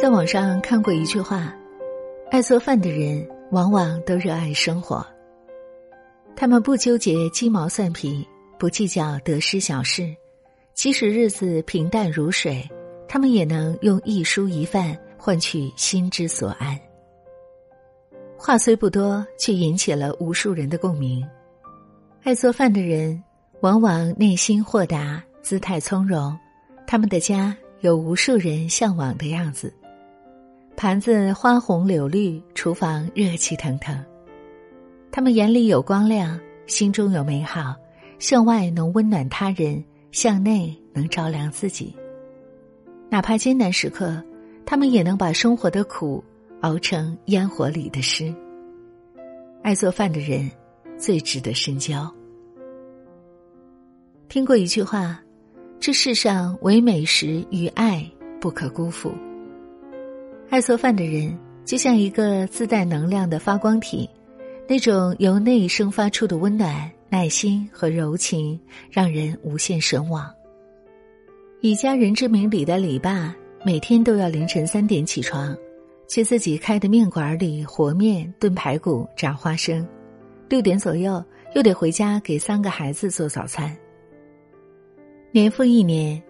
在网上看过一句话：“爱做饭的人往往都热爱生活。他们不纠结鸡毛蒜皮，不计较得失小事，即使日子平淡如水，他们也能用一蔬一饭换取心之所安。”话虽不多，却引起了无数人的共鸣。爱做饭的人，往往内心豁达，姿态从容，他们的家有无数人向往的样子。盘子花红柳绿，厨房热气腾腾。他们眼里有光亮，心中有美好，向外能温暖他人，向内能照亮自己。哪怕艰难时刻，他们也能把生活的苦熬成烟火里的诗。爱做饭的人，最值得深交。听过一句话：“这世上唯美食与爱不可辜负。”爱做饭的人就像一个自带能量的发光体，那种由内生发出的温暖、耐心和柔情，让人无限神往。以家人之名里的李爸，每天都要凌晨三点起床，去自己开的面馆里和面、炖排骨、炸花生，六点左右又得回家给三个孩子做早餐。年复一年。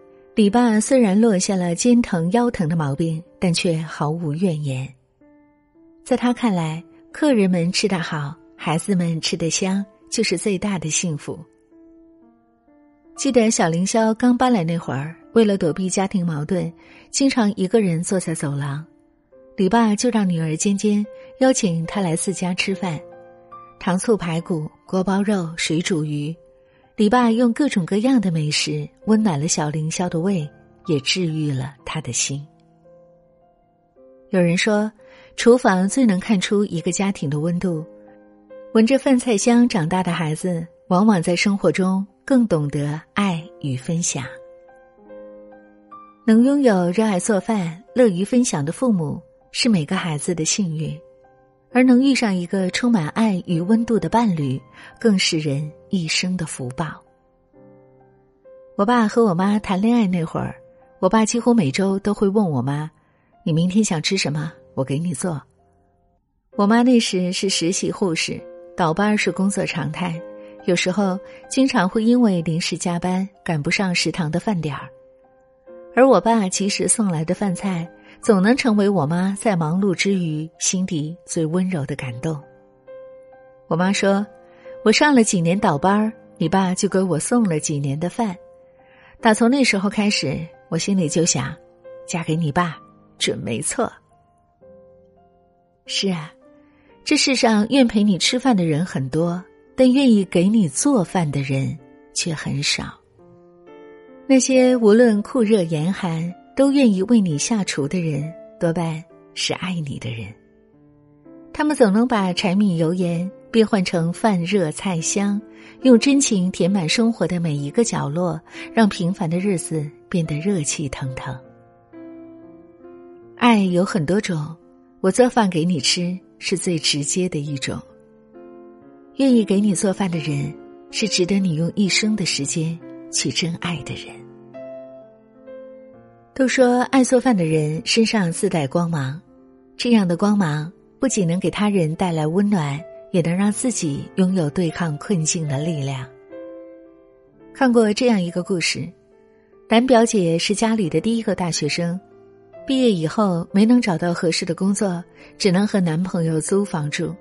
李爸虽然落下了肩疼腰疼的毛病，但却毫无怨言。在他看来，客人们吃得好，孩子们吃得香，就是最大的幸福。记得小凌霄刚搬来那会儿，为了躲避家庭矛盾，经常一个人坐在走廊。李爸就让女儿尖尖邀请他来自家吃饭，糖醋排骨、锅包肉、水煮鱼。李爸用各种各样的美食温暖了小凌霄的胃，也治愈了他的心。有人说，厨房最能看出一个家庭的温度。闻着饭菜香长大的孩子，往往在生活中更懂得爱与分享。能拥有热爱做饭、乐于分享的父母，是每个孩子的幸运。而能遇上一个充满爱与温度的伴侣，更是人一生的福报。我爸和我妈谈恋爱那会儿，我爸几乎每周都会问我妈：“你明天想吃什么？我给你做。”我妈那时是实习护士，倒班是工作常态，有时候经常会因为临时加班赶不上食堂的饭点儿，而我爸及时送来的饭菜。总能成为我妈在忙碌之余心底最温柔的感动。我妈说：“我上了几年倒班，你爸就给我送了几年的饭。打从那时候开始，我心里就想，嫁给你爸准没错。”是啊，这世上愿陪你吃饭的人很多，但愿意给你做饭的人却很少。那些无论酷热严寒。都愿意为你下厨的人，多半是爱你的人。他们总能把柴米油盐变换成饭热菜香，用真情填满生活的每一个角落，让平凡的日子变得热气腾腾。爱有很多种，我做饭给你吃是最直接的一种。愿意给你做饭的人，是值得你用一生的时间去真爱的人。都说爱做饭的人身上自带光芒，这样的光芒不仅能给他人带来温暖，也能让自己拥有对抗困境的力量。看过这样一个故事：男表姐是家里的第一个大学生，毕业以后没能找到合适的工作，只能和男朋友租房住。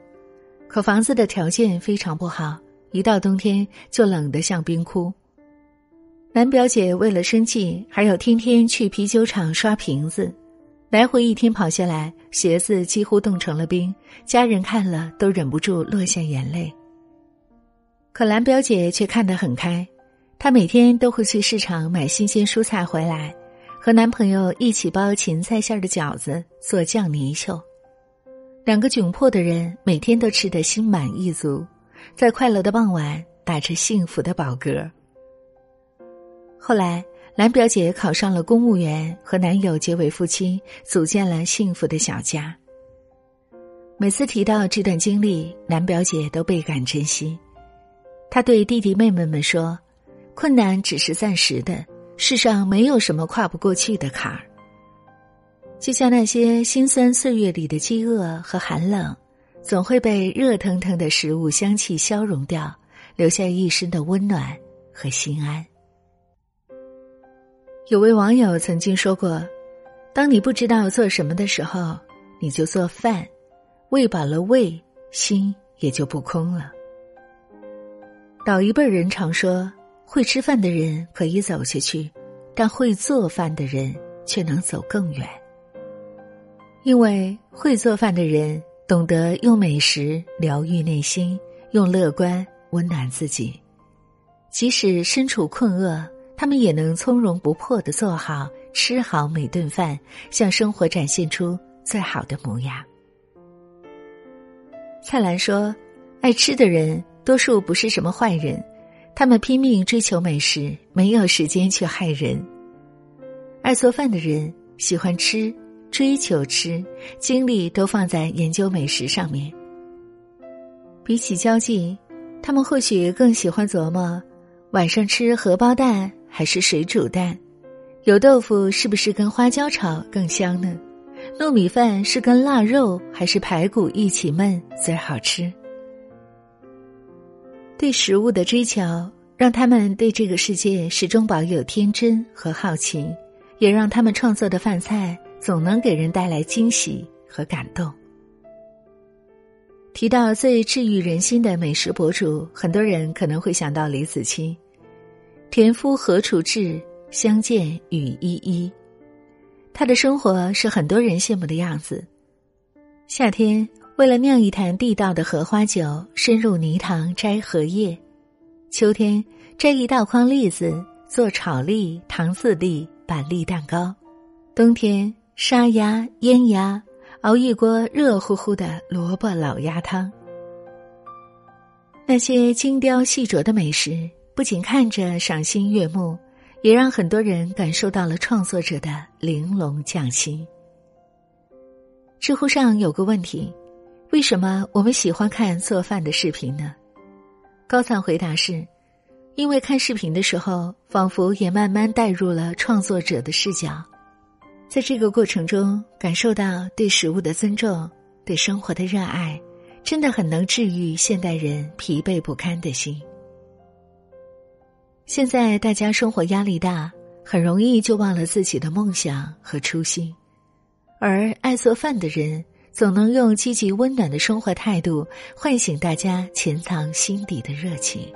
可房子的条件非常不好，一到冬天就冷得像冰窟。男表姐为了生计，还要天天去啤酒厂刷瓶子，来回一天跑下来，鞋子几乎冻成了冰，家人看了都忍不住落下眼泪。可蓝表姐却看得很开，她每天都会去市场买新鲜蔬菜回来，和男朋友一起包芹菜馅的饺子，做酱泥鳅。两个窘迫的人每天都吃得心满意足，在快乐的傍晚打着幸福的饱嗝。后来，蓝表姐考上了公务员，和男友结为夫妻，组建了幸福的小家。每次提到这段经历，蓝表姐都倍感珍惜。她对弟弟妹妹们说：“困难只是暂时的，世上没有什么跨不过去的坎儿。”就像那些辛酸岁月里的饥饿和寒冷，总会被热腾腾的食物香气消融掉，留下一身的温暖和心安。有位网友曾经说过：“当你不知道做什么的时候，你就做饭，喂饱了胃，心也就不空了。”老一辈人常说：“会吃饭的人可以走下去，但会做饭的人却能走更远。”因为会做饭的人懂得用美食疗愈内心，用乐观温暖自己，即使身处困厄。他们也能从容不迫的做好、吃好每顿饭，向生活展现出最好的模样。蔡澜说：“爱吃的人多数不是什么坏人，他们拼命追求美食，没有时间去害人。爱做饭的人喜欢吃，追求吃，精力都放在研究美食上面。比起交际，他们或许更喜欢琢磨晚上吃荷包蛋。”还是水煮蛋，油豆腐是不是跟花椒炒更香呢？糯米饭是跟腊肉还是排骨一起焖最好吃？对食物的追求，让他们对这个世界始终保有天真和好奇，也让他们创作的饭菜总能给人带来惊喜和感动。提到最治愈人心的美食博主，很多人可能会想到李子柒。田夫何处至？相见雨依依。他的生活是很多人羡慕的样子。夏天，为了酿一坛地道的荷花酒，深入泥塘摘荷叶；秋天，摘一大筐栗子，做炒栗、糖渍栗、板栗蛋糕；冬天，杀鸭、腌鸭，熬一锅热乎乎的萝卜老鸭汤。那些精雕细琢的美食。不仅看着赏心悦目，也让很多人感受到了创作者的玲珑匠心。知乎上有个问题：为什么我们喜欢看做饭的视频呢？高赞回答是：因为看视频的时候，仿佛也慢慢带入了创作者的视角，在这个过程中，感受到对食物的尊重，对生活的热爱，真的很能治愈现代人疲惫不堪的心。现在大家生活压力大，很容易就忘了自己的梦想和初心，而爱做饭的人总能用积极温暖的生活态度唤醒大家潜藏心底的热情。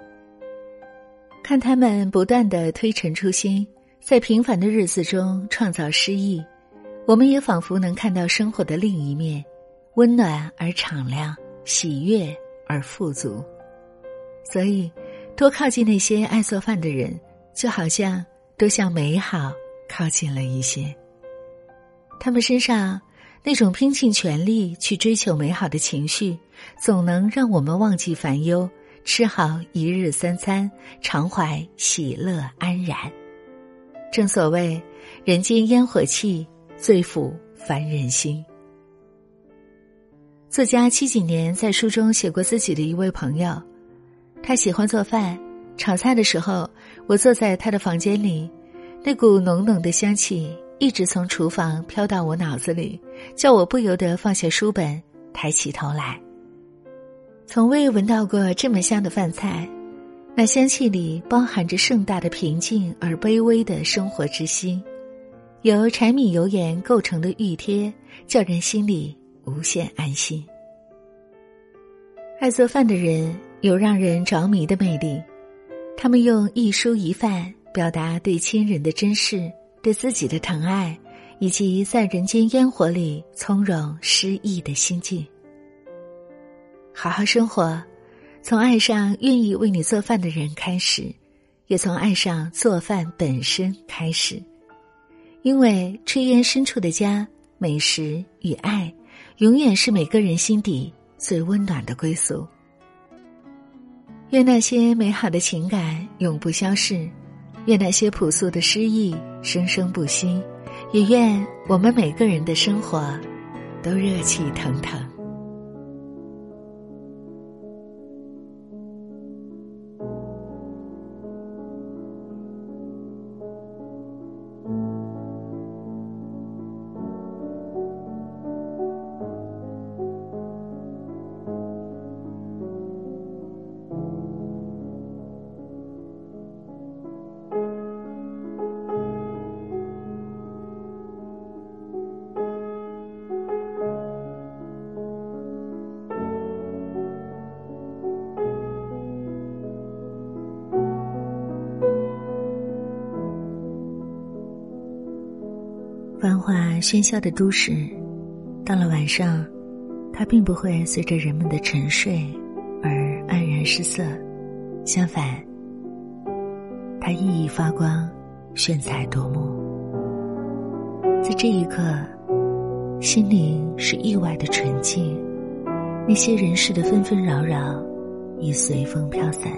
看他们不断的推陈出新，在平凡的日子中创造诗意，我们也仿佛能看到生活的另一面，温暖而敞亮，喜悦而富足。所以。多靠近那些爱做饭的人，就好像多向美好靠近了一些。他们身上那种拼尽全力去追求美好的情绪，总能让我们忘记烦忧，吃好一日三餐，常怀喜乐安然。正所谓“人间烟火气，最抚凡人心”。作家七几年在书中写过自己的一位朋友。他喜欢做饭，炒菜的时候，我坐在他的房间里，那股浓浓的香气一直从厨房飘到我脑子里，叫我不由得放下书本，抬起头来。从未闻到过这么香的饭菜，那香气里包含着盛大的平静而卑微的生活之心，由柴米油盐构成的玉贴，叫人心里无限安心。爱做饭的人。有让人着迷的魅力，他们用一蔬一饭表达对亲人的珍视、对自己的疼爱，以及在人间烟火里从容诗意的心境。好好生活，从爱上愿意为你做饭的人开始，也从爱上做饭本身开始。因为炊烟深处的家，美食与爱，永远是每个人心底最温暖的归宿。愿那些美好的情感永不消逝，愿那些朴素的诗意生生不息，也愿我们每个人的生活都热气腾腾。繁华喧嚣的都市，到了晚上，它并不会随着人们的沉睡而黯然失色，相反，它熠熠发光，炫彩夺目。在这一刻，心灵是意外的纯净，那些人世的纷纷扰扰已随风飘散。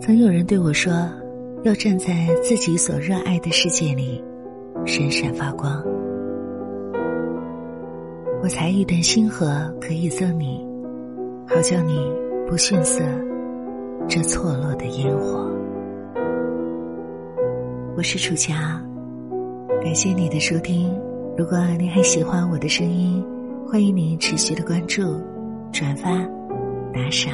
曾有人对我说：“要站在自己所热爱的世界里，闪闪发光。”我才一段星河可以赠你，好叫你不逊色这错落的烟火。我是楚乔，感谢你的收听。如果你还喜欢我的声音，欢迎你持续的关注、转发、打赏。